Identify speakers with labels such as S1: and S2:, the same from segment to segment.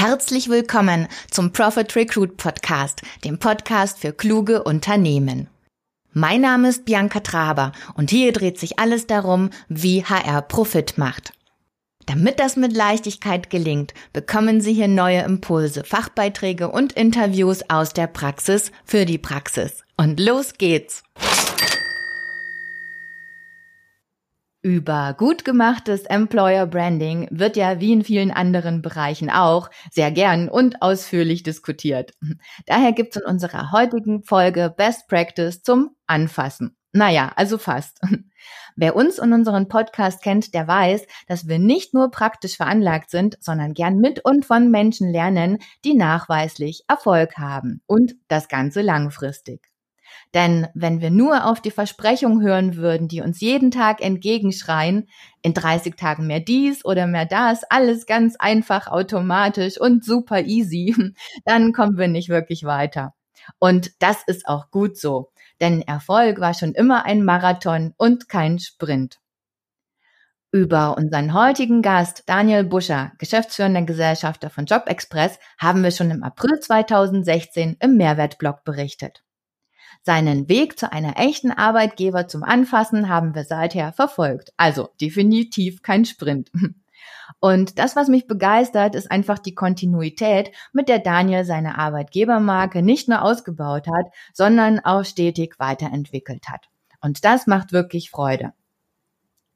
S1: Herzlich willkommen zum Profit Recruit Podcast, dem Podcast für kluge Unternehmen. Mein Name ist Bianca Traber und hier dreht sich alles darum, wie HR Profit macht. Damit das mit Leichtigkeit gelingt, bekommen Sie hier neue Impulse, Fachbeiträge und Interviews aus der Praxis für die Praxis. Und los geht's! Über gut gemachtes Employer Branding wird ja wie in vielen anderen Bereichen auch sehr gern und ausführlich diskutiert. Daher gibt's in unserer heutigen Folge Best Practice zum Anfassen. Naja, also fast. Wer uns und unseren Podcast kennt, der weiß, dass wir nicht nur praktisch veranlagt sind, sondern gern mit und von Menschen lernen, die nachweislich Erfolg haben und das Ganze langfristig. Denn wenn wir nur auf die Versprechungen hören würden, die uns jeden Tag entgegenschreien, in 30 Tagen mehr dies oder mehr das, alles ganz einfach automatisch und super easy, dann kommen wir nicht wirklich weiter. Und das ist auch gut so, denn Erfolg war schon immer ein Marathon und kein Sprint. Über unseren heutigen Gast Daniel Buscher, geschäftsführender Gesellschafter von JobExpress, haben wir schon im April 2016 im Mehrwertblog berichtet. Seinen Weg zu einer echten Arbeitgeber zum Anfassen haben wir seither verfolgt. Also definitiv kein Sprint. Und das, was mich begeistert, ist einfach die Kontinuität, mit der Daniel seine Arbeitgebermarke nicht nur ausgebaut hat, sondern auch stetig weiterentwickelt hat. Und das macht wirklich Freude.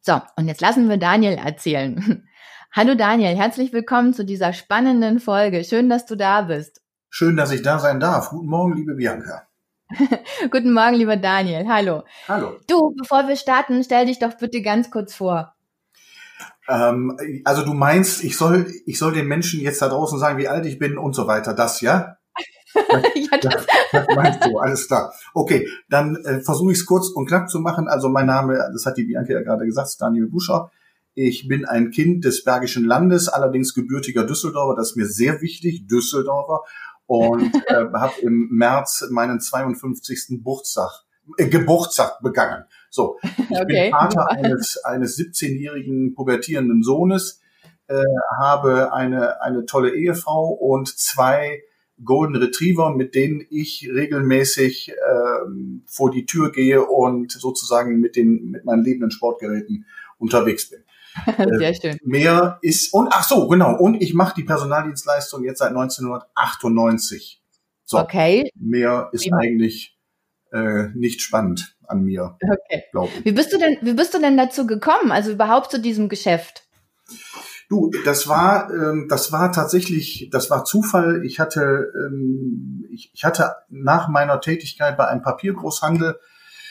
S1: So, und jetzt lassen wir Daniel erzählen. Hallo Daniel, herzlich willkommen zu dieser spannenden Folge. Schön, dass du da bist.
S2: Schön, dass ich da sein darf. Guten Morgen, liebe Bianca.
S1: Guten Morgen, lieber Daniel. Hallo.
S2: Hallo.
S1: Du, bevor wir starten, stell dich doch bitte ganz kurz vor.
S2: Ähm, also du meinst, ich soll, ich soll den Menschen jetzt da draußen sagen, wie alt ich bin und so weiter. Das, ja? ja, das. das meinst du, alles klar. Okay, dann äh, versuche ich es kurz und knapp zu machen. Also mein Name, das hat die Bianca ja gerade gesagt, Daniel Buscher. Ich bin ein Kind des Bergischen Landes, allerdings gebürtiger Düsseldorfer. Das ist mir sehr wichtig, Düsseldorfer und äh, habe im März meinen 52. Geburtstag, äh, Geburtstag begangen. So, ich okay. bin Vater eines, eines 17-jährigen pubertierenden Sohnes, äh, habe eine, eine tolle Ehefrau und zwei Golden Retriever, mit denen ich regelmäßig äh, vor die Tür gehe und sozusagen mit den mit meinen lebenden Sportgeräten unterwegs bin. Sehr äh, schön. Mehr ist, und ach so, genau, und ich mache die Personaldienstleistung jetzt seit 1998. So, okay. Mehr ist Prima. eigentlich äh, nicht spannend an mir.
S1: Okay. Ich. Wie bist du denn, wie bist du denn dazu gekommen? Also überhaupt zu diesem Geschäft?
S2: Du, das war, ähm, das war tatsächlich, das war Zufall. Ich hatte, ähm, ich, ich hatte nach meiner Tätigkeit bei einem Papiergroßhandel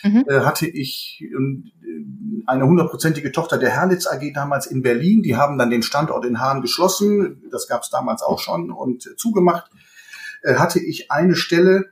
S2: mhm. äh, hatte ich äh, eine hundertprozentige Tochter der Herlitz AG damals in Berlin. Die haben dann den Standort in Hahn geschlossen. Das gab es damals auch schon und äh, zugemacht. Äh, hatte ich eine Stelle,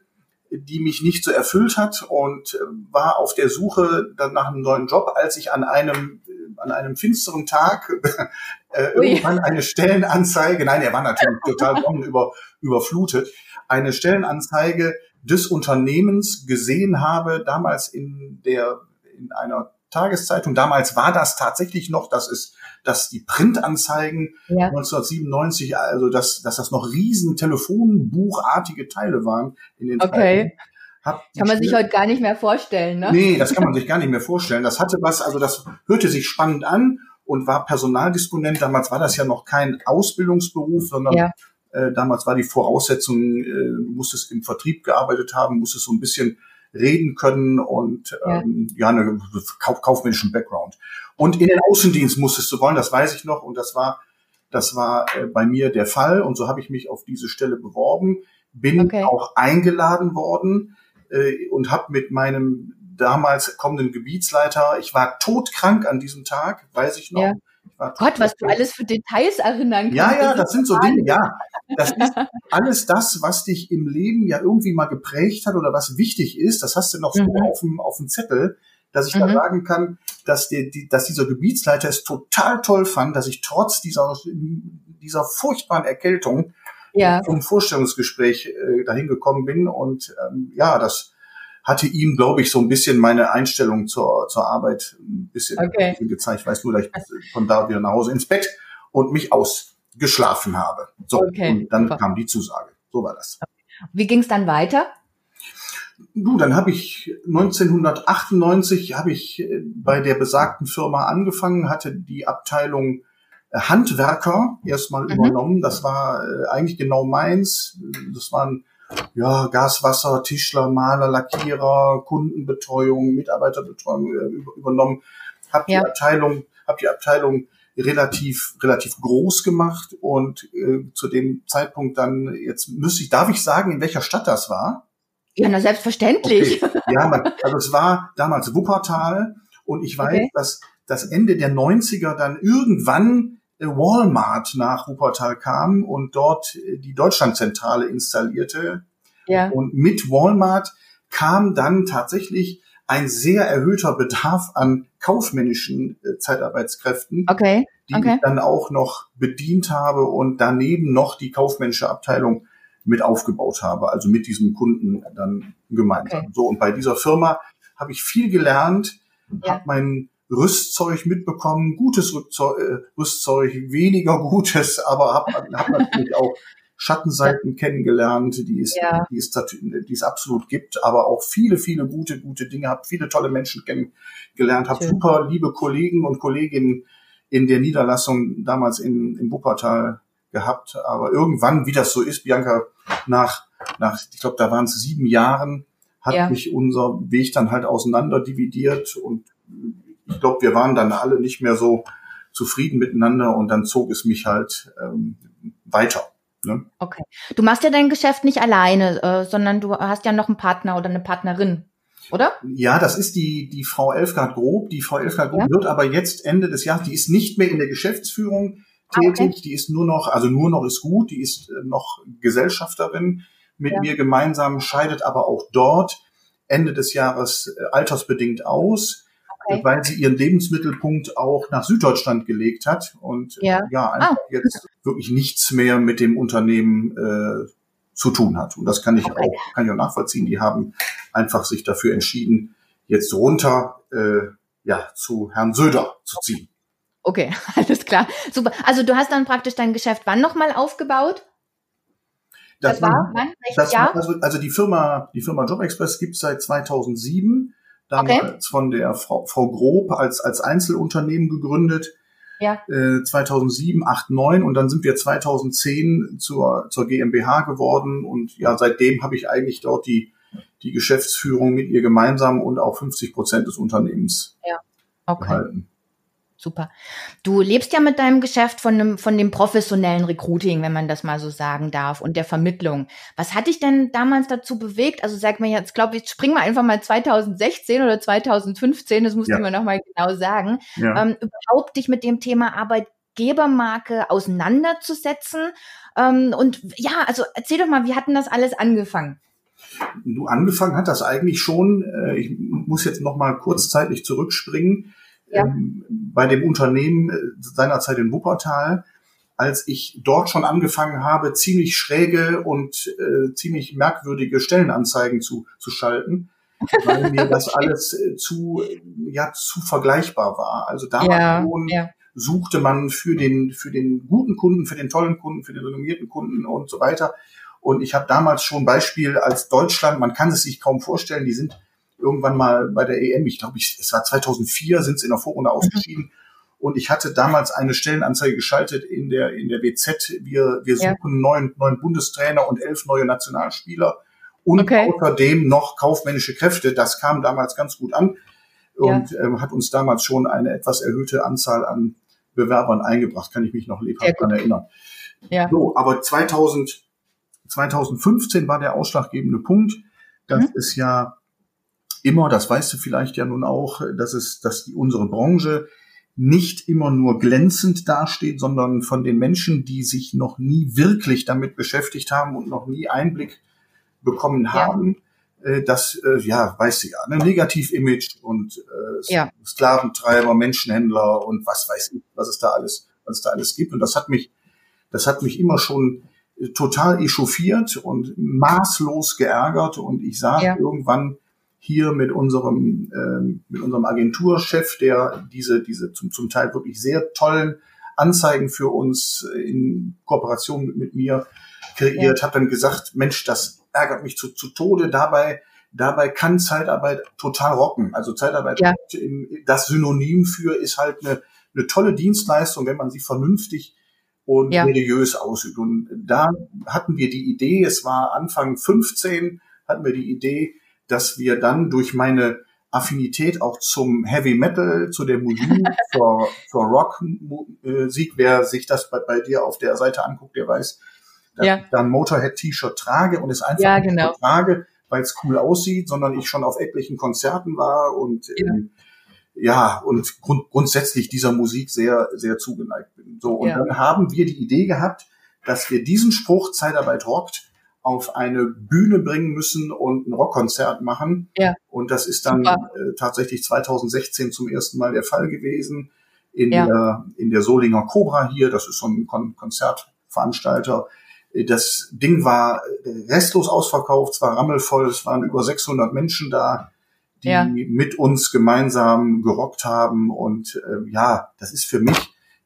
S2: die mich nicht so erfüllt hat und war auf der Suche dann nach einem neuen Job, als ich an einem an einem finsteren Tag äh, irgendwann eine Stellenanzeige, nein, er war natürlich total über, überflutet, eine Stellenanzeige des Unternehmens gesehen habe, damals in der, in einer Tageszeitung. Damals war das tatsächlich noch, dass es, dass die Printanzeigen ja. 1997, also dass, dass das noch riesen Telefonbuchartige Teile waren in den
S1: Okay. Zeiten. kann man sich heute gar nicht mehr vorstellen, ne?
S2: Nee, das kann man sich gar nicht mehr vorstellen. Das hatte was, also das hörte sich spannend an und war Personaldisponent. Damals war das ja noch kein Ausbildungsberuf, sondern ja. Äh, damals war die Voraussetzung, äh, du musstest im Vertrieb gearbeitet haben, musstest so ein bisschen reden können und ja, ähm, ja einen kauf, kaufmännischen Background. Und in den Außendienst musstest du wollen, das weiß ich noch, und das war, das war äh, bei mir der Fall. Und so habe ich mich auf diese Stelle beworben, bin okay. auch eingeladen worden äh, und habe mit meinem damals kommenden Gebietsleiter, ich war todkrank an diesem Tag, weiß ich noch. Ja.
S1: Gott, was du alles für Details erinnern kannst.
S2: Ja, ja, das, das sind so Dinge, ja. Das ist alles das, was dich im Leben ja irgendwie mal geprägt hat oder was wichtig ist. Das hast du noch so mhm. auf, dem, auf dem Zettel, dass ich mhm. da sagen kann, dass, die, die, dass dieser Gebietsleiter es total toll fand, dass ich trotz dieser, dieser furchtbaren Erkältung ja. zum Vorstellungsgespräch äh, dahin gekommen bin. Und ähm, ja, das hatte ihm, glaube ich, so ein bisschen meine Einstellung zur, zur Arbeit ein bisschen okay. gezeigt. Ich weiß nur, dass ich von da wieder nach Hause ins Bett und mich aus geschlafen habe. So, okay, und dann super. kam die Zusage. So war das.
S1: Wie ging es dann weiter?
S2: Du, dann habe ich 1998 habe ich äh, bei der besagten Firma angefangen, hatte die Abteilung äh, Handwerker erstmal mhm. übernommen. Das war äh, eigentlich genau meins. Das waren ja Gaswasser, Tischler, Maler, Lackierer, Kundenbetreuung, Mitarbeiterbetreuung äh, übernommen. Hab ja. die Abteilung, hab die Abteilung relativ relativ groß gemacht und äh, zu dem Zeitpunkt dann jetzt müsste ich darf ich sagen in welcher Stadt das war
S1: ja, na selbstverständlich.
S2: Okay. Ja, man, also es war damals Wuppertal und ich weiß, okay. dass das Ende der 90er dann irgendwann Walmart nach Wuppertal kam und dort die Deutschlandzentrale installierte. Ja. Und mit Walmart kam dann tatsächlich ein sehr erhöhter Bedarf an kaufmännischen äh, Zeitarbeitskräften,
S1: okay.
S2: die
S1: okay.
S2: ich dann auch noch bedient habe und daneben noch die kaufmännische Abteilung mit aufgebaut habe, also mit diesem Kunden dann gemeinsam. Okay. So und bei dieser Firma habe ich viel gelernt, ja. habe mein Rüstzeug mitbekommen, gutes Rüstzeug, äh, Rüstzeug weniger gutes, aber habe hab natürlich auch Schattenseiten kennengelernt, die es, ja. die, es, die es absolut gibt, aber auch viele, viele gute, gute Dinge, habe viele tolle Menschen kennengelernt, habe super liebe Kollegen und Kolleginnen in der Niederlassung damals in, in Wuppertal gehabt. Aber irgendwann, wie das so ist, Bianca, nach, nach ich glaube, da waren es sieben Jahren, hat ja. mich unser Weg dann halt auseinander dividiert und ich glaube, wir waren dann alle nicht mehr so zufrieden miteinander und dann zog es mich halt ähm, weiter. Ne?
S1: Okay. Du machst ja dein Geschäft nicht alleine, äh, sondern du hast ja noch einen Partner oder eine Partnerin, oder?
S2: Ja, das ist die, die Frau Elfgard Grob. Die Frau Elfgard Grob ja. wird aber jetzt Ende des Jahres, die ist nicht mehr in der Geschäftsführung, tätig. Okay. Die ist nur noch, also nur noch ist gut, die ist äh, noch Gesellschafterin mit ja. mir gemeinsam, scheidet aber auch dort Ende des Jahres äh, altersbedingt aus, okay. weil sie ihren Lebensmittelpunkt auch nach Süddeutschland gelegt hat und äh, ja, ja einfach ah. jetzt wirklich nichts mehr mit dem Unternehmen äh, zu tun hat. Und das kann ich okay. auch, kann ich auch nachvollziehen. Die haben einfach sich dafür entschieden, jetzt runter äh, ja, zu Herrn Söder zu ziehen.
S1: Okay, alles klar. Super. Also du hast dann praktisch dein Geschäft wann nochmal aufgebaut?
S2: Das, das war wann? Das Jahr? Also, also die Firma, die Firma Job Express gibt seit 2007. Damals okay. von der Frau, Frau Grob als, als Einzelunternehmen gegründet. Ja. Äh, 2007, 8, 9 und dann sind wir 2010 zur, zur GmbH geworden und ja, seitdem habe ich eigentlich dort die, die Geschäftsführung mit ihr gemeinsam und auch 50 Prozent des Unternehmens ja. okay. gehalten
S1: super. Du lebst ja mit deinem Geschäft von dem, von dem professionellen Recruiting, wenn man das mal so sagen darf, und der Vermittlung. Was hat dich denn damals dazu bewegt? Also sag mir jetzt, glaube ich, springen wir einfach mal 2016 oder 2015, das musst ja. du mir nochmal genau sagen, ja. ähm, überhaupt dich mit dem Thema Arbeitgebermarke auseinanderzusetzen. Ähm, und ja, also erzähl doch mal, wie hatten das alles angefangen?
S2: Du angefangen hat das eigentlich schon, äh, ich muss jetzt noch mal kurzzeitig zurückspringen ja. ähm, bei dem Unternehmen äh, seinerzeit in Wuppertal, als ich dort schon angefangen habe, ziemlich schräge und äh, ziemlich merkwürdige Stellenanzeigen zu, zu schalten, weil mir das alles äh, zu, ja, zu vergleichbar war. Also da ja, ja. suchte man für den, für den guten Kunden, für den tollen Kunden, für den renommierten Kunden und so weiter. Und ich habe damals schon Beispiel als Deutschland, man kann es sich kaum vorstellen, die sind irgendwann mal bei der EM, ich glaube, ich, es war 2004, sind sie in der Vorrunde mhm. ausgeschieden. Mhm. Und ich hatte damals eine Stellenanzeige geschaltet in der, in der WZ. Wir, wir suchen ja. neun, neun Bundestrainer und elf neue Nationalspieler und okay. außerdem noch kaufmännische Kräfte. Das kam damals ganz gut an und ja. ähm, hat uns damals schon eine etwas erhöhte Anzahl an Bewerbern eingebracht, kann ich mich noch lebhaft daran erinnern. Ja. So, aber 2000, 2015 war der ausschlaggebende Punkt. Das mhm. ist ja immer, das weißt du vielleicht ja nun auch, dass es, dass die, unsere Branche nicht immer nur glänzend dasteht, sondern von den Menschen, die sich noch nie wirklich damit beschäftigt haben und noch nie Einblick bekommen haben, ja. äh, das, äh, ja, weißt du ja, ein ne, Negativ-Image und äh, ja. Sklaventreiber, Menschenhändler und was weiß ich, was es da alles, was es da alles gibt. Und das hat mich, das hat mich immer schon äh, total echauffiert und maßlos geärgert und ich sah ja. irgendwann, hier mit unserem, ähm, mit unserem Agenturchef, der diese, diese zum, zum Teil wirklich sehr tollen Anzeigen für uns in Kooperation mit, mit mir kreiert, ja. habe dann gesagt, Mensch, das ärgert mich zu, zu Tode. Dabei, dabei kann Zeitarbeit total rocken. Also Zeitarbeit, ja. das Synonym für ist halt eine, eine tolle Dienstleistung, wenn man sie vernünftig und ja. religiös ausübt. Und da hatten wir die Idee, es war Anfang 15, hatten wir die Idee, dass wir dann durch meine Affinität auch zum Heavy Metal, zu der Musik, zur, zur Rock-Musik, wer sich das bei, bei, dir auf der Seite anguckt, der weiß, dass ja. ich dann Motorhead-T-Shirt trage und es einfach
S1: ja, genau.
S2: nicht trage, weil es cool aussieht, sondern ich schon auf etlichen Konzerten war und ja. Ähm, ja, und grund, grundsätzlich dieser Musik sehr, sehr zugeneigt bin. So, und ja. dann haben wir die Idee gehabt, dass wir diesen Spruch Zeitarbeit rockt auf eine Bühne bringen müssen und ein Rockkonzert machen. Ja. Und das ist dann äh, tatsächlich 2016 zum ersten Mal der Fall gewesen in, ja. der, in der Solinger Cobra hier. Das ist so ein Kon Konzertveranstalter. Das Ding war restlos ausverkauft, es war rammelvoll, es waren über 600 Menschen da die ja. mit uns gemeinsam gerockt haben. Und äh, ja, das ist für mich,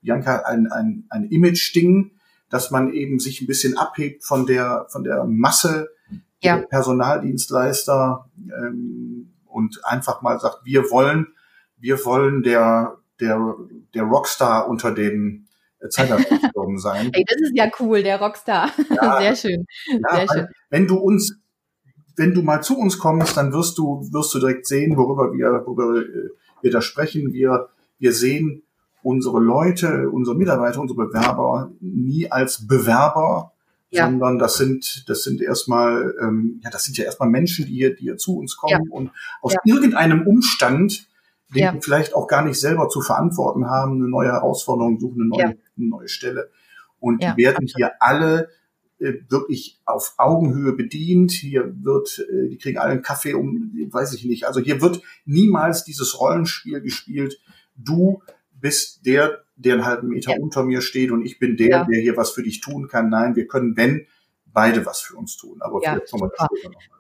S2: Bianca, ein, ein, ein Image-Ding, dass man eben sich ein bisschen abhebt von der, von der Masse ja. der Personaldienstleister ähm, und einfach mal sagt, wir wollen, wir wollen der, der, der Rockstar unter den Zeitarbeitsfirmen sein.
S1: Ey, das ist ja cool, der Rockstar. Ja, Sehr schön. Ja, Sehr schön.
S2: Wenn du uns wenn du mal zu uns kommst, dann wirst du, wirst du direkt sehen, worüber wir, worüber wir da sprechen. Wir, wir sehen unsere Leute, unsere Mitarbeiter, unsere Bewerber nie als Bewerber, ja. sondern das sind, das sind erstmal, ähm, ja, das sind ja erstmal Menschen, die hier, die hier zu uns kommen ja. und aus ja. irgendeinem Umstand, den wir vielleicht auch gar nicht selber zu verantworten haben, eine neue Herausforderung suchen, eine neue, eine neue Stelle. Und die werden hier alle äh, wirklich auf Augenhöhe bedient. Hier wird, äh, die kriegen alle einen Kaffee um, weiß ich nicht. Also hier wird niemals dieses Rollenspiel gespielt. Du bist der, der einen halben Meter ja. unter mir steht und ich bin der, ja. der hier was für dich tun kann. Nein, wir können, wenn, beide was für uns tun. Aber ja, vielleicht kommen wir da später noch mal.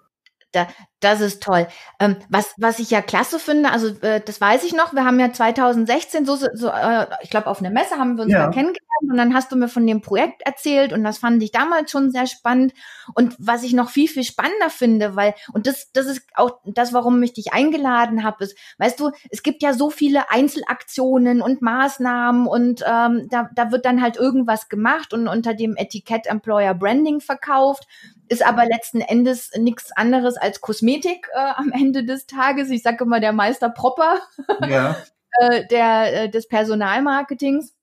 S1: Da, das ist toll. Ähm, was, was ich ja klasse finde, also äh, das weiß ich noch, wir haben ja 2016 so, so äh, ich glaube, auf einer Messe haben wir uns ja. kennengelernt und dann hast du mir von dem Projekt erzählt und das fand ich damals schon sehr spannend. Und was ich noch viel, viel spannender finde, weil, und das, das ist auch das, warum ich dich eingeladen habe, ist, weißt du, es gibt ja so viele Einzelaktionen und Maßnahmen und ähm, da, da wird dann halt irgendwas gemacht und unter dem Etikett Employer Branding verkauft ist aber letzten Endes nichts anderes als Kosmetik äh, am Ende des Tages. Ich sage immer der Meister Propper ja. äh, der, äh, des Personalmarketings.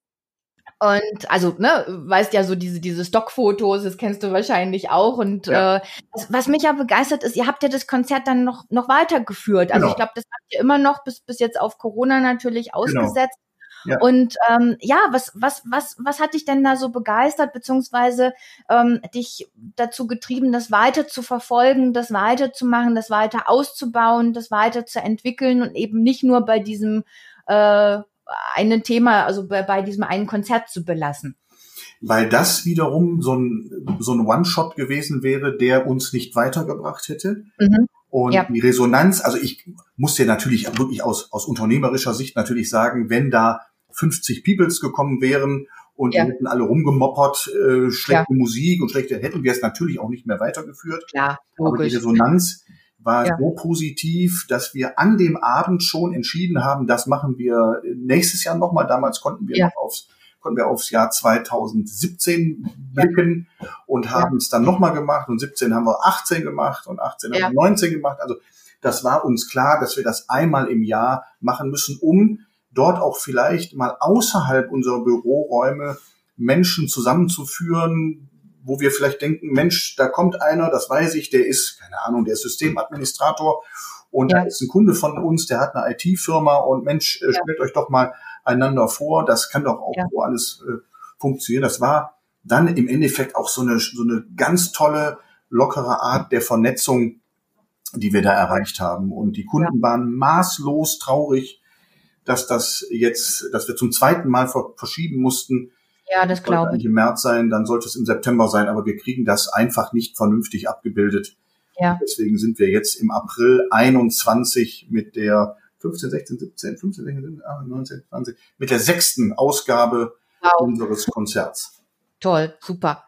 S1: Und also, ne, weißt ja so diese, diese Stockfotos, das kennst du wahrscheinlich auch. Und ja. äh, was, was mich ja begeistert ist, ihr habt ja das Konzert dann noch, noch weitergeführt. Also genau. ich glaube, das habt ihr immer noch bis, bis jetzt auf Corona natürlich genau. ausgesetzt. Genau. Ja. Und ähm, ja, was, was, was, was hat dich denn da so begeistert, beziehungsweise ähm, dich dazu getrieben, das weiter zu verfolgen, das weiterzumachen, das weiter auszubauen, das weiter zu entwickeln und eben nicht nur bei diesem äh, ein Thema, also bei, bei diesem einen Konzert zu belassen.
S2: Weil das wiederum so ein, so ein One-Shot gewesen wäre, der uns nicht weitergebracht hätte. Mhm. Und ja. die Resonanz, also ich muss dir natürlich wirklich aus, aus unternehmerischer Sicht natürlich sagen, wenn da 50 Peoples gekommen wären und ja. die hätten alle rumgemoppert, äh, schlechte ja. Musik und schlechte, hätten wir es natürlich auch nicht mehr weitergeführt.
S1: Klar,
S2: logisch. Aber die Resonanz war ja. so positiv, dass wir an dem Abend schon entschieden haben, das machen wir nächstes Jahr nochmal. Damals konnten wir ja. noch aufs konnten wir aufs Jahr 2017 blicken ja. und haben es dann nochmal gemacht und 17 haben wir 18 gemacht und 18 haben wir 19 gemacht. Also das war uns klar, dass wir das einmal im Jahr machen müssen, um dort auch vielleicht mal außerhalb unserer Büroräume Menschen zusammenzuführen, wo wir vielleicht denken, Mensch, da kommt einer, das weiß ich, der ist, keine Ahnung, der ist Systemadministrator und ja. da ist ein Kunde von uns, der hat eine IT-Firma und Mensch, äh, ja. stellt euch doch mal einander vor, das kann doch auch ja. so alles äh, funktionieren. Das war dann im Endeffekt auch so eine, so eine ganz tolle, lockere Art der Vernetzung, die wir da erreicht haben. Und die Kunden waren maßlos traurig, dass das jetzt, dass wir zum zweiten Mal verschieben mussten,
S1: ja, das glaube ich.
S2: Im März sein, dann sollte es im September sein, aber wir kriegen das einfach nicht vernünftig abgebildet. Ja. Deswegen sind wir jetzt im April 21 mit der 15, 16, 17, 15, 16, 17, 18, 19, 20, mit der sechsten Ausgabe wow. unseres Konzerts.
S1: Toll, super.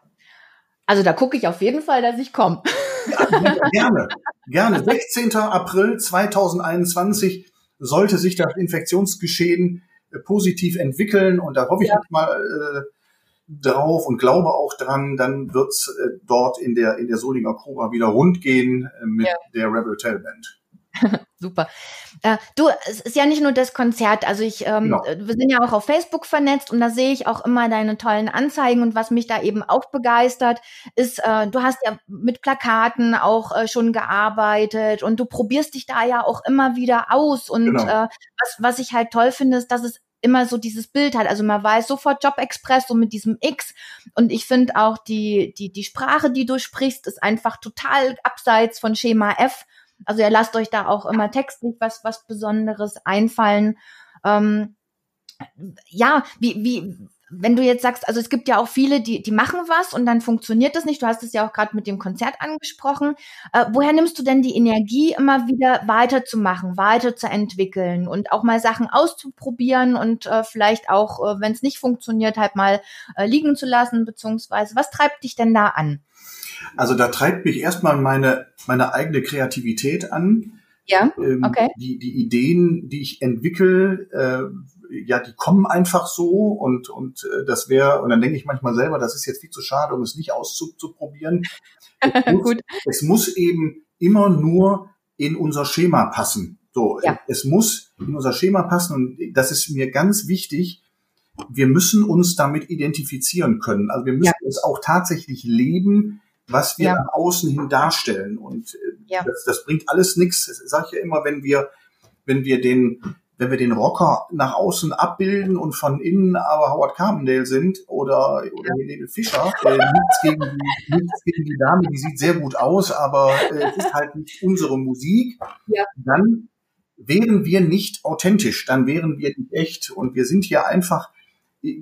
S1: Also da gucke ich auf jeden Fall, dass ich komme.
S2: Ja, gerne, gerne. 16. April 2021 sollte sich das Infektionsgeschehen äh, positiv entwickeln und da hoffe ich ja. mal äh, drauf und glaube auch dran, dann wird's äh, dort in der in der Solinger Cobra wieder rund gehen äh, mit ja. der Rebel Tail Band.
S1: Super. Äh, du, es ist ja nicht nur das Konzert. Also ich, ähm, genau. wir sind ja auch auf Facebook vernetzt und da sehe ich auch immer deine tollen Anzeigen und was mich da eben auch begeistert, ist, äh, du hast ja mit Plakaten auch äh, schon gearbeitet und du probierst dich da ja auch immer wieder aus. Und genau. äh, was, was ich halt toll finde, ist, dass es immer so dieses Bild hat. Also man weiß sofort Job Express so mit diesem X. Und ich finde auch die, die, die Sprache, die du sprichst, ist einfach total abseits von Schema F. Also ihr lasst euch da auch immer textlich was, was Besonderes einfallen. Ähm, ja, wie, wie, wenn du jetzt sagst, also es gibt ja auch viele, die, die machen was und dann funktioniert das nicht. Du hast es ja auch gerade mit dem Konzert angesprochen. Äh, woher nimmst du denn die Energie, immer wieder weiterzumachen, weiterzuentwickeln und auch mal Sachen auszuprobieren und äh, vielleicht auch, äh, wenn es nicht funktioniert, halt mal äh, liegen zu lassen, beziehungsweise was treibt dich denn da an?
S2: Also da treibt mich erstmal meine, meine eigene Kreativität an.
S1: Ja, ähm, okay.
S2: Die, die Ideen, die ich entwickle, äh, ja, die kommen einfach so und, und äh, das wäre, und dann denke ich manchmal selber, das ist jetzt viel zu schade, um es nicht auszuprobieren. Es muss, Gut. es muss eben immer nur in unser Schema passen. So, ja. es muss in unser Schema passen und das ist mir ganz wichtig. Wir müssen uns damit identifizieren können. Also wir müssen ja. es auch tatsächlich leben, was wir ja. nach außen hin darstellen. Und äh, ja. das, das bringt alles nichts. Sage ich ja immer, wenn wir, wenn wir den, wenn wir den Rocker nach außen abbilden und von innen aber Howard Carpendale sind oder, oder. Helene Fischer, äh, nichts, gegen die, nichts gegen die Dame, die sieht sehr gut aus, aber äh, es ist halt nicht unsere Musik, ja. dann wären wir nicht authentisch, dann wären wir nicht echt und wir sind hier einfach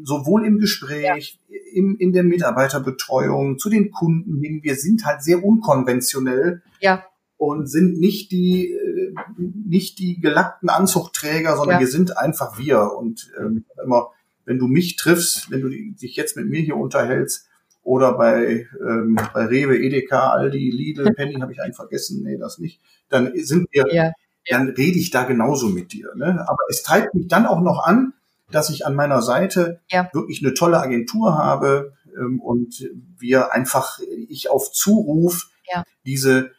S2: sowohl im Gespräch, ja. im, in der Mitarbeiterbetreuung, zu den Kunden hin. Wir sind halt sehr unkonventionell.
S1: Ja.
S2: Und sind nicht die, äh, nicht die gelackten Anzugträger, sondern ja. wir sind einfach wir. Und ähm, immer, wenn du mich triffst, wenn du dich jetzt mit mir hier unterhältst, oder bei, ähm, bei Rewe, Edeka, Aldi, Lidl, Penny habe ich einen vergessen, nee, das nicht, dann sind wir, ja. dann rede ich da genauso mit dir. Ne? Aber es treibt mich dann auch noch an, dass ich an meiner Seite ja. wirklich eine tolle Agentur habe ähm, und wir einfach, ich auf Zuruf ja. diese,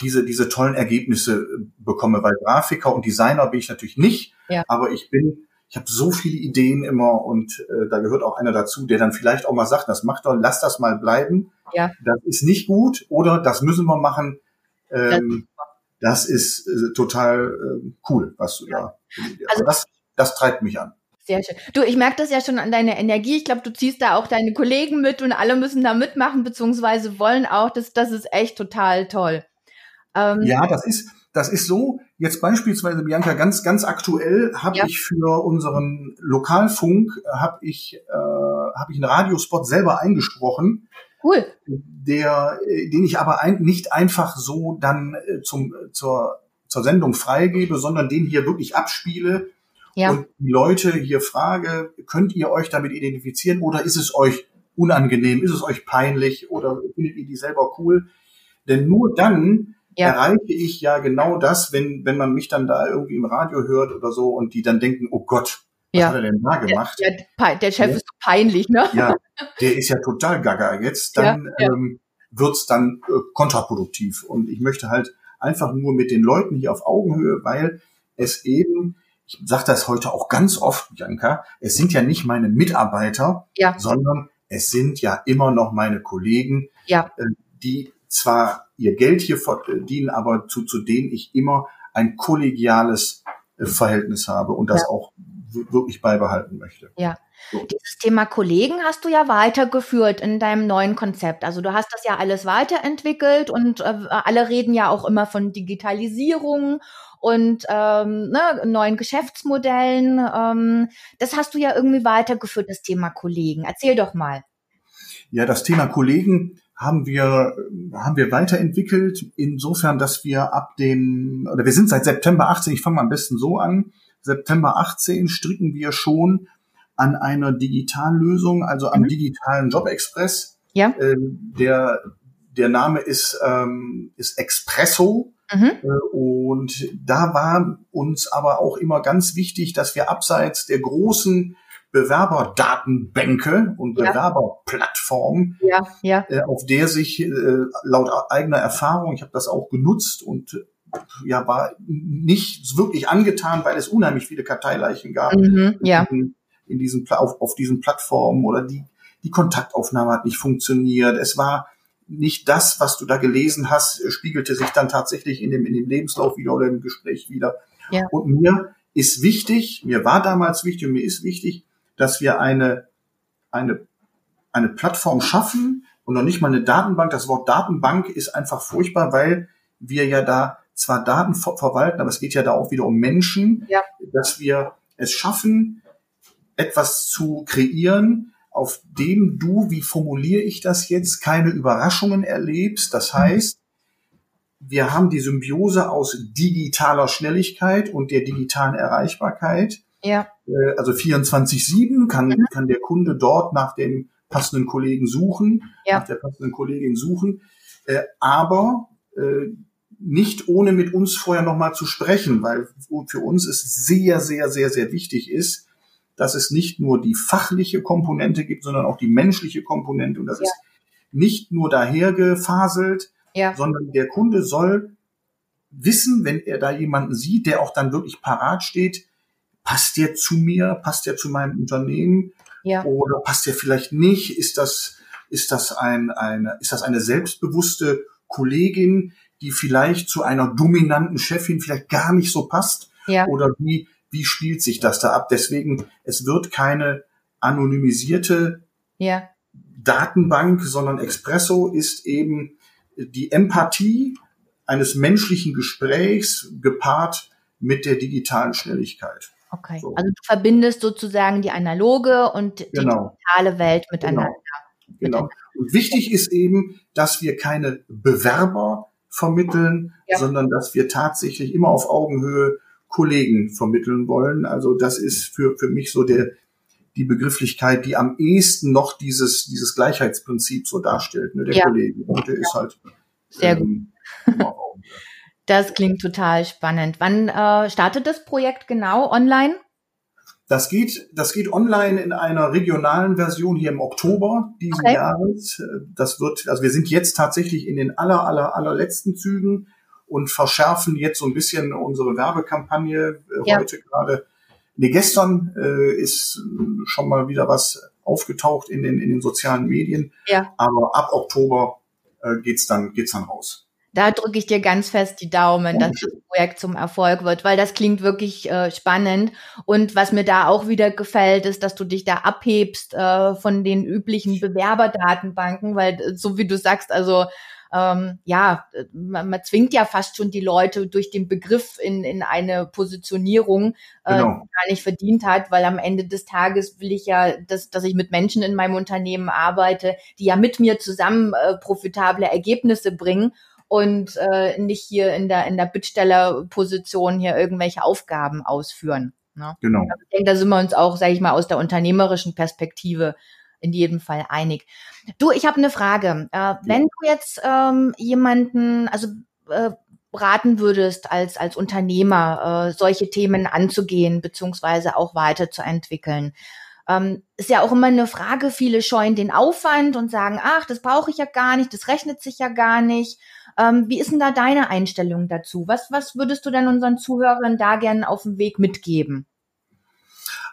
S2: diese, diese tollen Ergebnisse äh, bekomme, weil Grafiker und Designer bin ich natürlich nicht, ja. aber ich bin, ich habe so viele Ideen immer und äh, da gehört auch einer dazu, der dann vielleicht auch mal sagt, das macht doch, lass das mal bleiben. Ja. Das ist nicht gut oder das müssen wir machen. Ähm, das ist äh, total äh, cool, was du da. Also, das, das treibt mich an.
S1: Sehr schön. Du, ich merke das ja schon an deiner Energie. Ich glaube, du ziehst da auch deine Kollegen mit und alle müssen da mitmachen, beziehungsweise wollen auch. Das, das ist echt total toll.
S2: Ähm, ja, das ist, das ist so. Jetzt beispielsweise, Bianca, ganz, ganz aktuell habe ja. ich für unseren Lokalfunk, äh, habe ich, äh, hab ich einen Radiospot selber eingesprochen.
S1: Cool.
S2: Der, äh, den ich aber ein, nicht einfach so dann äh, zum, zur, zur Sendung freigebe, sondern den hier wirklich abspiele ja. und die Leute hier frage, könnt ihr euch damit identifizieren oder ist es euch unangenehm, ist es euch peinlich oder findet ihr die selber cool? Denn nur dann ja. erreiche ich ja genau das, wenn, wenn man mich dann da irgendwie im Radio hört oder so und die dann denken, oh Gott, was ja. hat er denn da gemacht?
S1: Der, der, der Chef ja. ist so peinlich, ne?
S2: Ja, der ist ja total gaga jetzt. Dann ja, ähm, wird's dann äh, kontraproduktiv. Und ich möchte halt einfach nur mit den Leuten hier auf Augenhöhe, weil es eben ich sage das heute auch ganz oft, Bianca, es sind ja nicht meine Mitarbeiter, ja. sondern es sind ja immer noch meine Kollegen, ja. Äh, die zwar ihr Geld hier verdienen, aber zu, zu denen ich immer ein kollegiales äh, Verhältnis habe und das ja. auch wirklich beibehalten möchte.
S1: Ja. So. Dieses Thema Kollegen hast du ja weitergeführt in deinem neuen Konzept. Also du hast das ja alles weiterentwickelt und äh, alle reden ja auch immer von Digitalisierung und ähm, ne, neuen Geschäftsmodellen. Ähm, das hast du ja irgendwie weitergeführt, das Thema Kollegen. Erzähl doch mal.
S2: Ja, das Thema Kollegen haben wir, haben wir weiterentwickelt, insofern, dass wir ab dem, oder wir sind seit September 18, ich fange mal am besten so an, September 18 stricken wir schon an einer Digitallösung, also am mhm. digitalen Jobexpress.
S1: Ja.
S2: Ähm, der, der Name ist, ähm, ist Expresso. Mhm. Äh, und da war uns aber auch immer ganz wichtig, dass wir abseits der großen Bewerberdatenbänke und ja. Bewerberplattformen,
S1: ja, ja.
S2: Äh, auf der sich äh, laut eigener Erfahrung, ich habe das auch genutzt und ja war nicht wirklich angetan, weil es unheimlich viele Karteileichen gab
S1: mhm, ja.
S2: in, in diesen auf, auf diesen Plattformen oder die die Kontaktaufnahme hat nicht funktioniert. Es war nicht das, was du da gelesen hast, spiegelte sich dann tatsächlich in dem in dem Lebenslauf wieder oder im Gespräch wieder.
S1: Ja.
S2: Und mir ist wichtig, mir war damals wichtig und mir ist wichtig, dass wir eine eine eine Plattform schaffen und noch nicht mal eine Datenbank. Das Wort Datenbank ist einfach furchtbar, weil wir ja da zwar Daten ver verwalten, aber es geht ja da auch wieder um Menschen,
S1: ja.
S2: dass wir es schaffen, etwas zu kreieren, auf dem du, wie formuliere ich das jetzt, keine Überraschungen erlebst. Das mhm. heißt, wir haben die Symbiose aus digitaler Schnelligkeit und der digitalen Erreichbarkeit.
S1: Ja.
S2: Äh, also 24-7 kann, mhm. kann der Kunde dort nach dem passenden Kollegen suchen,
S1: ja.
S2: nach der passenden Kollegin suchen. Äh, aber äh, nicht ohne mit uns vorher nochmal zu sprechen, weil für uns es sehr, sehr, sehr, sehr wichtig ist, dass es nicht nur die fachliche Komponente gibt, sondern auch die menschliche Komponente und das ja. ist nicht nur dahergefaselt,
S1: ja.
S2: sondern der Kunde soll wissen, wenn er da jemanden sieht, der auch dann wirklich parat steht, passt der zu mir, passt der zu meinem Unternehmen
S1: ja.
S2: oder passt der vielleicht nicht? Ist das, ist das ein, eine, ist das eine selbstbewusste Kollegin, die vielleicht zu einer dominanten Chefin vielleicht gar nicht so passt?
S1: Ja.
S2: Oder wie, wie spielt sich das da ab? Deswegen, es wird keine anonymisierte
S1: ja.
S2: Datenbank, sondern Expresso ist eben die Empathie eines menschlichen Gesprächs gepaart mit der digitalen Schnelligkeit.
S1: Okay, so. also du verbindest sozusagen die analoge und die genau. digitale Welt miteinander.
S2: Genau. genau. Und wichtig ist eben, dass wir keine Bewerber vermitteln, ja. sondern dass wir tatsächlich immer auf Augenhöhe Kollegen vermitteln wollen. Also das ist für, für mich so der, die Begrifflichkeit, die am ehesten noch dieses, dieses Gleichheitsprinzip so darstellt, ne, der ja. Kollege. Und der ja. ist halt
S1: sehr ähm, gut. Das klingt total spannend. Wann äh, startet das Projekt genau online?
S2: Das geht, das geht online in einer regionalen Version hier im Oktober diesen okay. Jahres. Das wird, also wir sind jetzt tatsächlich in den aller, aller, allerletzten Zügen und verschärfen jetzt so ein bisschen unsere Werbekampagne. Äh, ja. Heute gerade, nee, gestern äh, ist schon mal wieder was aufgetaucht in den, in den sozialen Medien.
S1: Ja.
S2: Aber ab Oktober äh, geht's dann, geht's dann raus.
S1: Da drücke ich dir ganz fest die Daumen, dass das Projekt zum Erfolg wird, weil das klingt wirklich äh, spannend. Und was mir da auch wieder gefällt, ist, dass du dich da abhebst äh, von den üblichen Bewerberdatenbanken, weil äh, so wie du sagst, also ähm, ja, man, man zwingt ja fast schon die Leute durch den Begriff in, in eine Positionierung, äh, genau. die gar nicht verdient hat, weil am Ende des Tages will ich ja, dass, dass ich mit Menschen in meinem Unternehmen arbeite, die ja mit mir zusammen äh, profitable Ergebnisse bringen und äh, nicht hier in der in der Bittstellerposition hier irgendwelche Aufgaben ausführen. Ne?
S2: Genau.
S1: Also ich denke, da sind wir uns auch, sage ich mal, aus der unternehmerischen Perspektive in jedem Fall einig. Du, ich habe eine Frage. Äh, wenn du jetzt ähm, jemanden, also äh, raten würdest als als Unternehmer, äh, solche Themen anzugehen beziehungsweise auch weiterzuentwickeln. Ähm, ist ja auch immer eine Frage, viele scheuen den Aufwand und sagen, ach, das brauche ich ja gar nicht, das rechnet sich ja gar nicht. Ähm, wie ist denn da deine Einstellung dazu? Was, was würdest du denn unseren Zuhörern da gerne auf dem Weg mitgeben?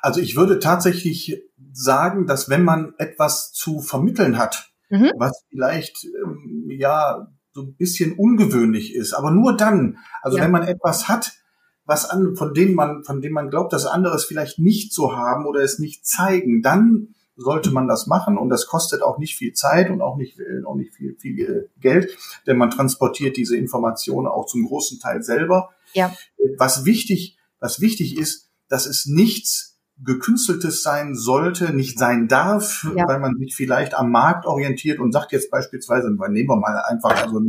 S2: Also ich würde tatsächlich sagen, dass wenn man etwas zu vermitteln hat, mhm. was vielleicht ähm, ja so ein bisschen ungewöhnlich ist, aber nur dann, also ja. wenn man etwas hat, was an, von dem man, von dem man glaubt, dass andere es vielleicht nicht so haben oder es nicht zeigen, dann sollte man das machen und das kostet auch nicht viel Zeit und auch nicht, äh, auch nicht viel, viel äh, Geld, denn man transportiert diese Informationen auch zum großen Teil selber.
S1: Ja.
S2: Was wichtig, was wichtig ist, dass es nichts gekünsteltes sein sollte, nicht sein darf, ja. weil man sich vielleicht am Markt orientiert und sagt jetzt beispielsweise, nehmen wir mal einfach, also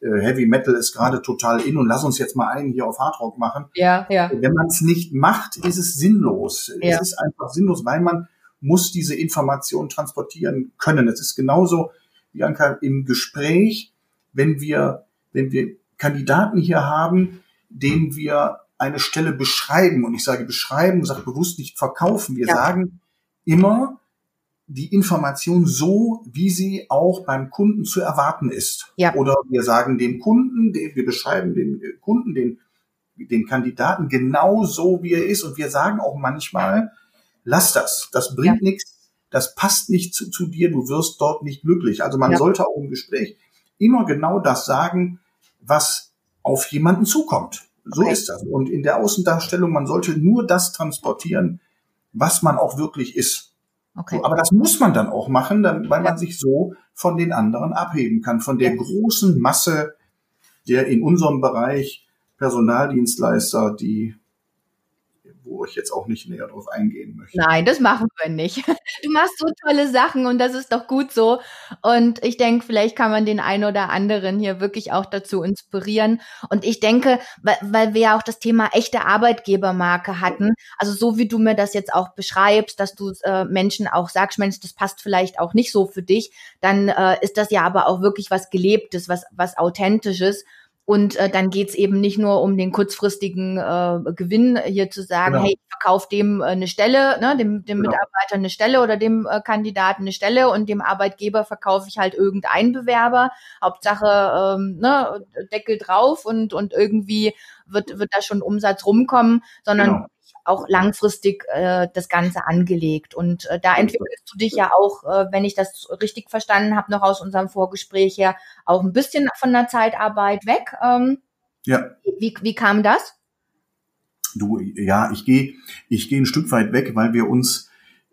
S2: äh, Heavy Metal ist gerade total in und lass uns jetzt mal einen hier auf Hardrock machen.
S1: Ja, ja.
S2: Wenn man es nicht macht, ist es sinnlos. Ja. Es ist einfach sinnlos, weil man muss diese Information transportieren können. Es ist genauso, Bianca, im Gespräch, wenn wir, wenn wir Kandidaten hier haben, denen wir eine Stelle beschreiben, und ich sage beschreiben, sage bewusst nicht verkaufen. Wir ja. sagen immer, die Information so, wie sie auch beim Kunden zu erwarten ist. Ja. Oder wir sagen dem Kunden, wir beschreiben dem Kunden, den, den Kandidaten genau so, wie er ist. Und wir sagen auch manchmal, lass das, das bringt ja. nichts, das passt nicht zu, zu, dir, du wirst dort nicht glücklich. Also man ja. sollte auch im Gespräch immer genau das sagen, was auf jemanden zukommt. So okay. ist das. Und in der Außendarstellung, man sollte nur das transportieren, was man auch wirklich ist. Okay. So, aber das muss man dann auch machen, dann, weil ja. man sich so von den anderen abheben kann, von der großen Masse der in unserem Bereich Personaldienstleister, die wo ich jetzt auch nicht näher drauf eingehen möchte.
S1: Nein, das machen wir nicht. Du machst so tolle Sachen und das ist doch gut so. Und ich denke, vielleicht kann man den einen oder anderen hier wirklich auch dazu inspirieren. Und ich denke, weil, weil wir ja auch das Thema echte Arbeitgebermarke hatten, also so wie du mir das jetzt auch beschreibst, dass du äh, Menschen auch sagst, Mensch, das passt vielleicht auch nicht so für dich, dann äh, ist das ja aber auch wirklich was Gelebtes, was, was Authentisches. Und äh, dann geht's eben nicht nur um den kurzfristigen äh, Gewinn, hier zu sagen, genau. hey, ich verkaufe dem äh, eine Stelle, ne, dem, dem genau. Mitarbeiter eine Stelle oder dem äh, Kandidaten eine Stelle und dem Arbeitgeber verkaufe ich halt irgendeinen Bewerber. Hauptsache ähm, ne, Deckel drauf und, und irgendwie wird, wird da schon Umsatz rumkommen, sondern genau auch langfristig äh, das Ganze angelegt. Und äh, da entwickelst du dich ja auch, äh, wenn ich das richtig verstanden habe, noch aus unserem Vorgespräch her, auch ein bisschen von der Zeitarbeit weg. Ähm, ja. Wie, wie kam das?
S2: Du, ja, ich gehe ich gehe ein Stück weit weg, weil wir uns,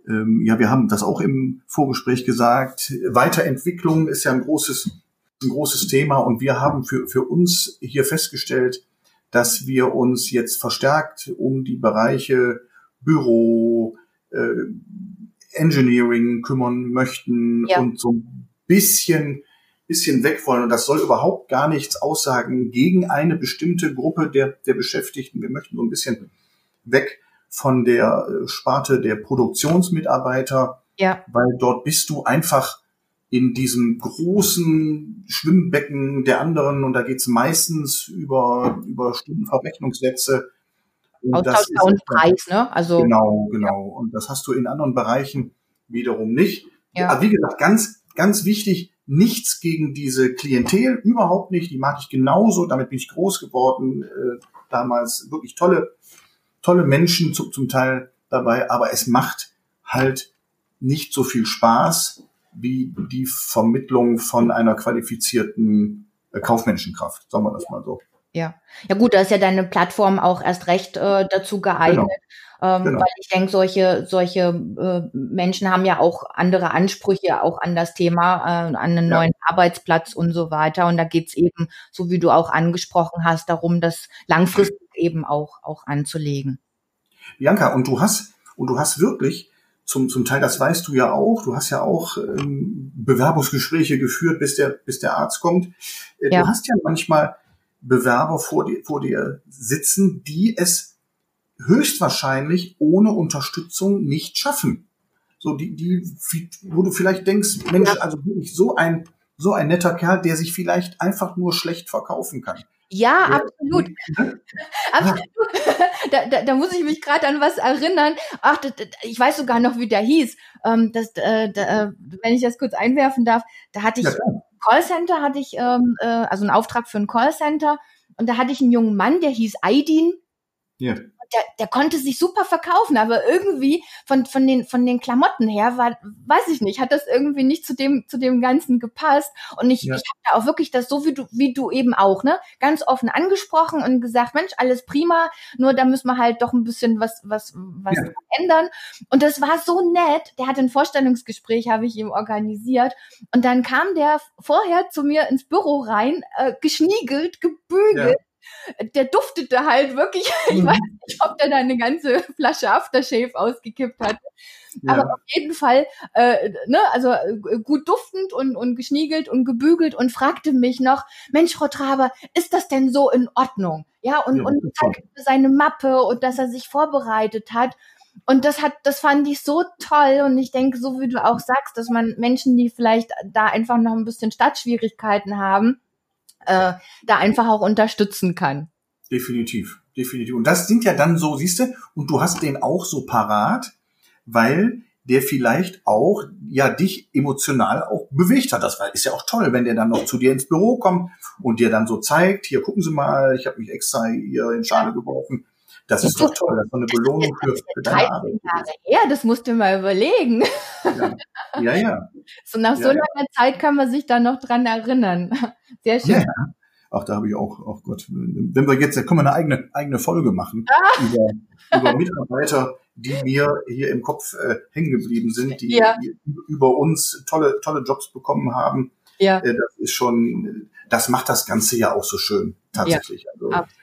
S2: ähm, ja, wir haben das auch im Vorgespräch gesagt, Weiterentwicklung ist ja ein großes, ein großes Thema und wir haben für, für uns hier festgestellt, dass wir uns jetzt verstärkt um die Bereiche Büro, äh, Engineering kümmern möchten ja. und so ein bisschen bisschen weg wollen. Und das soll überhaupt gar nichts aussagen gegen eine bestimmte Gruppe der, der Beschäftigten. Wir möchten so ein bisschen weg von der äh, Sparte der Produktionsmitarbeiter, ja. weil dort bist du einfach in diesem großen Schwimmbecken der anderen und da geht's meistens über, über Stundenverrechnungssätze.
S1: Austauschbar und Preis, ne?
S2: Also, genau, genau. Ja. Und das hast du in anderen Bereichen wiederum nicht. Ja. Aber wie gesagt, ganz, ganz wichtig, nichts gegen diese Klientel, überhaupt nicht. Die mag ich genauso. Damit bin ich groß geworden. Äh, damals wirklich tolle, tolle Menschen zu, zum Teil dabei. Aber es macht halt nicht so viel Spaß, wie die Vermittlung von einer qualifizierten äh, Kaufmenschenkraft, sagen wir das mal so.
S1: Ja, ja gut, da ist ja deine Plattform auch erst recht äh, dazu geeignet, genau. Ähm, genau. weil ich denke, solche solche äh, Menschen haben ja auch andere Ansprüche auch an das Thema, äh, an einen ja. neuen Arbeitsplatz und so weiter. Und da geht's eben, so wie du auch angesprochen hast, darum, das langfristig eben auch auch anzulegen.
S2: Bianca, und du hast und du hast wirklich zum, zum Teil, das weißt du ja auch, du hast ja auch ähm, Bewerbungsgespräche geführt, bis der, bis der Arzt kommt. Äh, ja. Du hast ja manchmal Bewerber vor dir, vor dir sitzen, die es höchstwahrscheinlich ohne Unterstützung nicht schaffen. So, die, die, wo du vielleicht denkst, Mensch, also wirklich so ein, so ein netter Kerl, der sich vielleicht einfach nur schlecht verkaufen kann.
S1: Ja, absolut. absolut. Da, da, da muss ich mich gerade an was erinnern. Ach, das, ich weiß sogar noch, wie der hieß. Ähm, das, äh, da, äh, wenn ich das kurz einwerfen darf, da hatte ich ja, Callcenter, hatte ich ähm, äh, also einen Auftrag für ein Callcenter und da hatte ich einen jungen Mann, der hieß Aidin. Ja der, der konnte sich super verkaufen, aber irgendwie von, von, den, von den Klamotten her war, weiß ich nicht, hat das irgendwie nicht zu dem, zu dem Ganzen gepasst. Und ich, ja. ich habe da auch wirklich das so wie du, wie du eben auch, ne, ganz offen angesprochen und gesagt, Mensch, alles prima, nur da müssen wir halt doch ein bisschen was, was, was ja. ändern. Und das war so nett. Der hatte ein Vorstellungsgespräch, habe ich ihm organisiert. Und dann kam der vorher zu mir ins Büro rein, äh, geschniegelt, gebügelt. Ja der duftete halt wirklich. Ich mhm. weiß nicht, ob der da eine ganze Flasche Aftershave ausgekippt hat. ja. aber auf jeden Fall, äh, ne, also äh, gut duftend und, und geschniegelt und gebügelt und fragte mich noch, Mensch, Frau Traber, ist das denn so in Ordnung? Ja, und, ja, und zeigte seine Mappe und dass er sich vorbereitet hat. Und das hat, das fand ich so toll. Und ich denke, so wie du auch sagst, dass man Menschen, die vielleicht da einfach noch ein bisschen Stadtschwierigkeiten haben, äh, da einfach auch unterstützen kann.
S2: Definitiv, definitiv. Und das sind ja dann so, siehst du, und du hast den auch so parat, weil der vielleicht auch ja dich emotional auch bewegt hat. Das ist ja auch toll, wenn der dann noch zu dir ins Büro kommt und dir dann so zeigt, hier gucken Sie mal, ich habe mich extra hier in Schale geworfen. Das ist doch toll, das ist eine Belohnung für, für deine Arbeit.
S1: Jahre her, das musst du mal überlegen.
S2: Ja, ja. ja.
S1: So nach ja, so langer ja. Zeit kann man sich da noch dran erinnern. Sehr schön. Ja.
S2: Ach, da habe ich auch, oh Gott, wenn wir jetzt, da können wir eine eigene, eigene Folge machen ah. über, über Mitarbeiter, die mir hier im Kopf äh, hängen geblieben sind, die, die, über uns tolle, tolle Jobs bekommen haben. Ja. Äh, das ist schon, das macht das Ganze ja auch so schön, tatsächlich. Ja,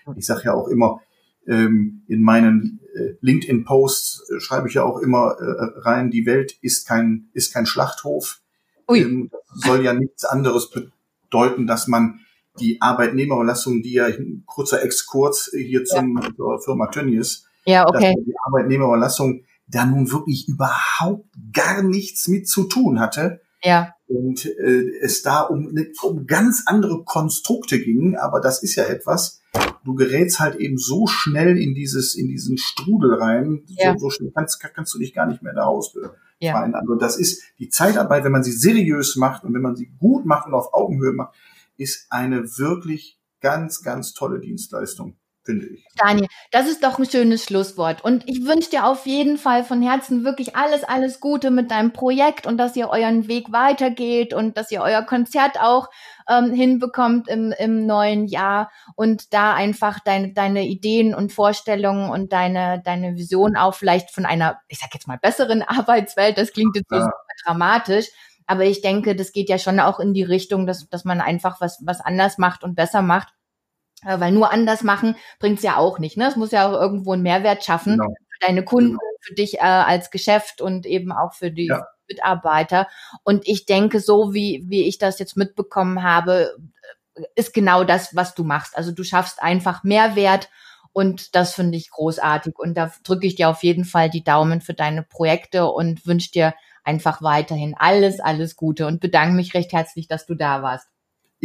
S2: also, ich sage ja auch immer, ähm, in meinen äh, LinkedIn-Posts äh, schreibe ich ja auch immer äh, rein, die Welt ist kein, ist kein Schlachthof. Ui. Ähm, soll ja nichts anderes bedeuten, dass man die Arbeitnehmerüberlassung, die ja ein kurzer Exkurs hier zum ja. zur Firma Tönnies,
S1: ja, okay.
S2: dass die Arbeitnehmerüberlassung da nun wirklich überhaupt gar nichts mit zu tun hatte.
S1: Ja.
S2: Und äh, es da um, um ganz andere Konstrukte ging, aber das ist ja etwas, du gerätst halt eben so schnell in dieses, in diesen Strudel rein, ja. so, so schnell kannst, kannst du dich gar nicht mehr da ausbefreien. Ja. Also das ist die Zeitarbeit, wenn man sie seriös macht und wenn man sie gut macht und auf Augenhöhe macht, ist eine wirklich ganz, ganz tolle Dienstleistung finde ich.
S1: Daniel, das ist doch ein schönes Schlusswort. Und ich wünsche dir auf jeden Fall von Herzen wirklich alles, alles Gute mit deinem Projekt und dass ihr euren Weg weitergeht und dass ihr euer Konzert auch ähm, hinbekommt im, im neuen Jahr und da einfach deine, deine Ideen und Vorstellungen und deine, deine Vision auch vielleicht von einer, ich sag jetzt mal, besseren Arbeitswelt, das klingt jetzt so ja. dramatisch, aber ich denke, das geht ja schon auch in die Richtung, dass, dass man einfach was, was anders macht und besser macht weil nur anders machen bringt's ja auch nicht. Ne? Es muss ja auch irgendwo einen Mehrwert schaffen genau. für deine Kunden, genau. für dich äh, als Geschäft und eben auch für die ja. Mitarbeiter. Und ich denke, so wie, wie ich das jetzt mitbekommen habe, ist genau das, was du machst. Also du schaffst einfach Mehrwert und das finde ich großartig. Und da drücke ich dir auf jeden Fall die Daumen für deine Projekte und wünsche dir einfach weiterhin alles, alles Gute und bedanke mich recht herzlich, dass du da warst.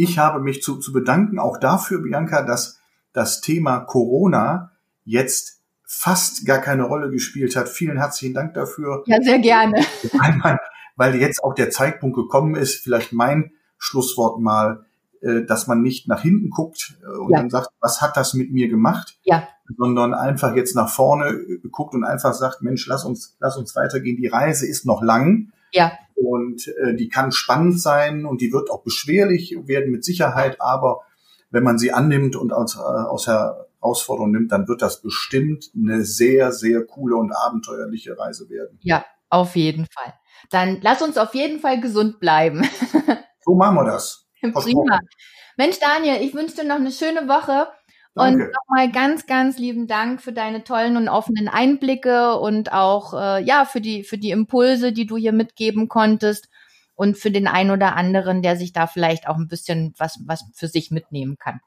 S2: Ich habe mich zu, zu bedanken auch dafür, Bianca, dass das Thema Corona jetzt fast gar keine Rolle gespielt hat. Vielen herzlichen Dank dafür.
S1: Ja, sehr gerne.
S2: Einmal, weil jetzt auch der Zeitpunkt gekommen ist, vielleicht mein Schlusswort mal, äh, dass man nicht nach hinten guckt äh, und ja. dann sagt, was hat das mit mir gemacht?
S1: Ja.
S2: Sondern einfach jetzt nach vorne äh, guckt und einfach sagt, Mensch, lass uns, lass uns weitergehen. Die Reise ist noch lang.
S1: Ja.
S2: Und äh, die kann spannend sein und die wird auch beschwerlich werden mit Sicherheit, aber wenn man sie annimmt und als, äh, aus Herausforderung nimmt, dann wird das bestimmt eine sehr, sehr coole und abenteuerliche Reise werden.
S1: Ja, auf jeden Fall. Dann lass uns auf jeden Fall gesund bleiben.
S2: so machen wir das.
S1: Prima. Mensch, Daniel, ich wünsche dir noch eine schöne Woche Danke. Und nochmal ganz, ganz lieben Dank für deine tollen und offenen Einblicke und auch äh, ja für die für die Impulse, die du hier mitgeben konntest und für den einen oder anderen, der sich da vielleicht auch ein bisschen was was für sich mitnehmen kann.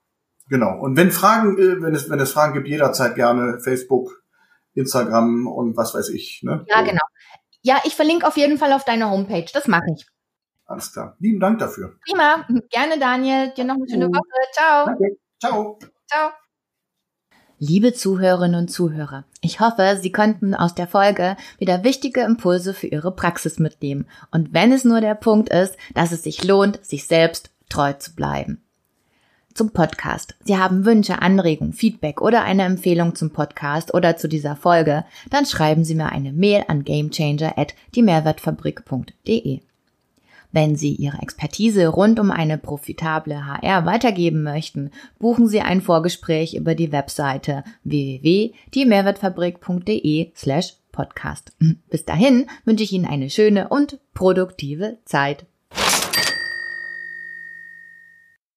S2: Genau. Und wenn Fragen, äh, wenn es wenn es Fragen gibt, jederzeit gerne Facebook, Instagram und was weiß ich. Ne?
S1: Ja, genau. Ja, ich verlinke auf jeden Fall auf deine Homepage. Das mache ich.
S2: Alles klar. Lieben Dank dafür.
S1: Prima. Gerne, Daniel. Dir noch eine schöne Woche. Ciao.
S2: Danke. Ciao.
S1: Ciao. Liebe Zuhörerinnen und Zuhörer, ich hoffe, Sie konnten aus der Folge wieder wichtige Impulse für Ihre Praxis mitnehmen. Und wenn es nur der Punkt ist, dass es sich lohnt, sich selbst treu zu bleiben. Zum Podcast. Sie haben Wünsche, Anregungen, Feedback oder eine Empfehlung zum Podcast oder zu dieser Folge, dann schreiben Sie mir eine Mail an gamechanger at diemehrwertfabrik.de. Wenn Sie Ihre Expertise rund um eine profitable HR weitergeben möchten, buchen Sie ein Vorgespräch über die Webseite www.diemehrwertfabrik.de slash podcast. Bis dahin wünsche ich Ihnen eine schöne und produktive Zeit.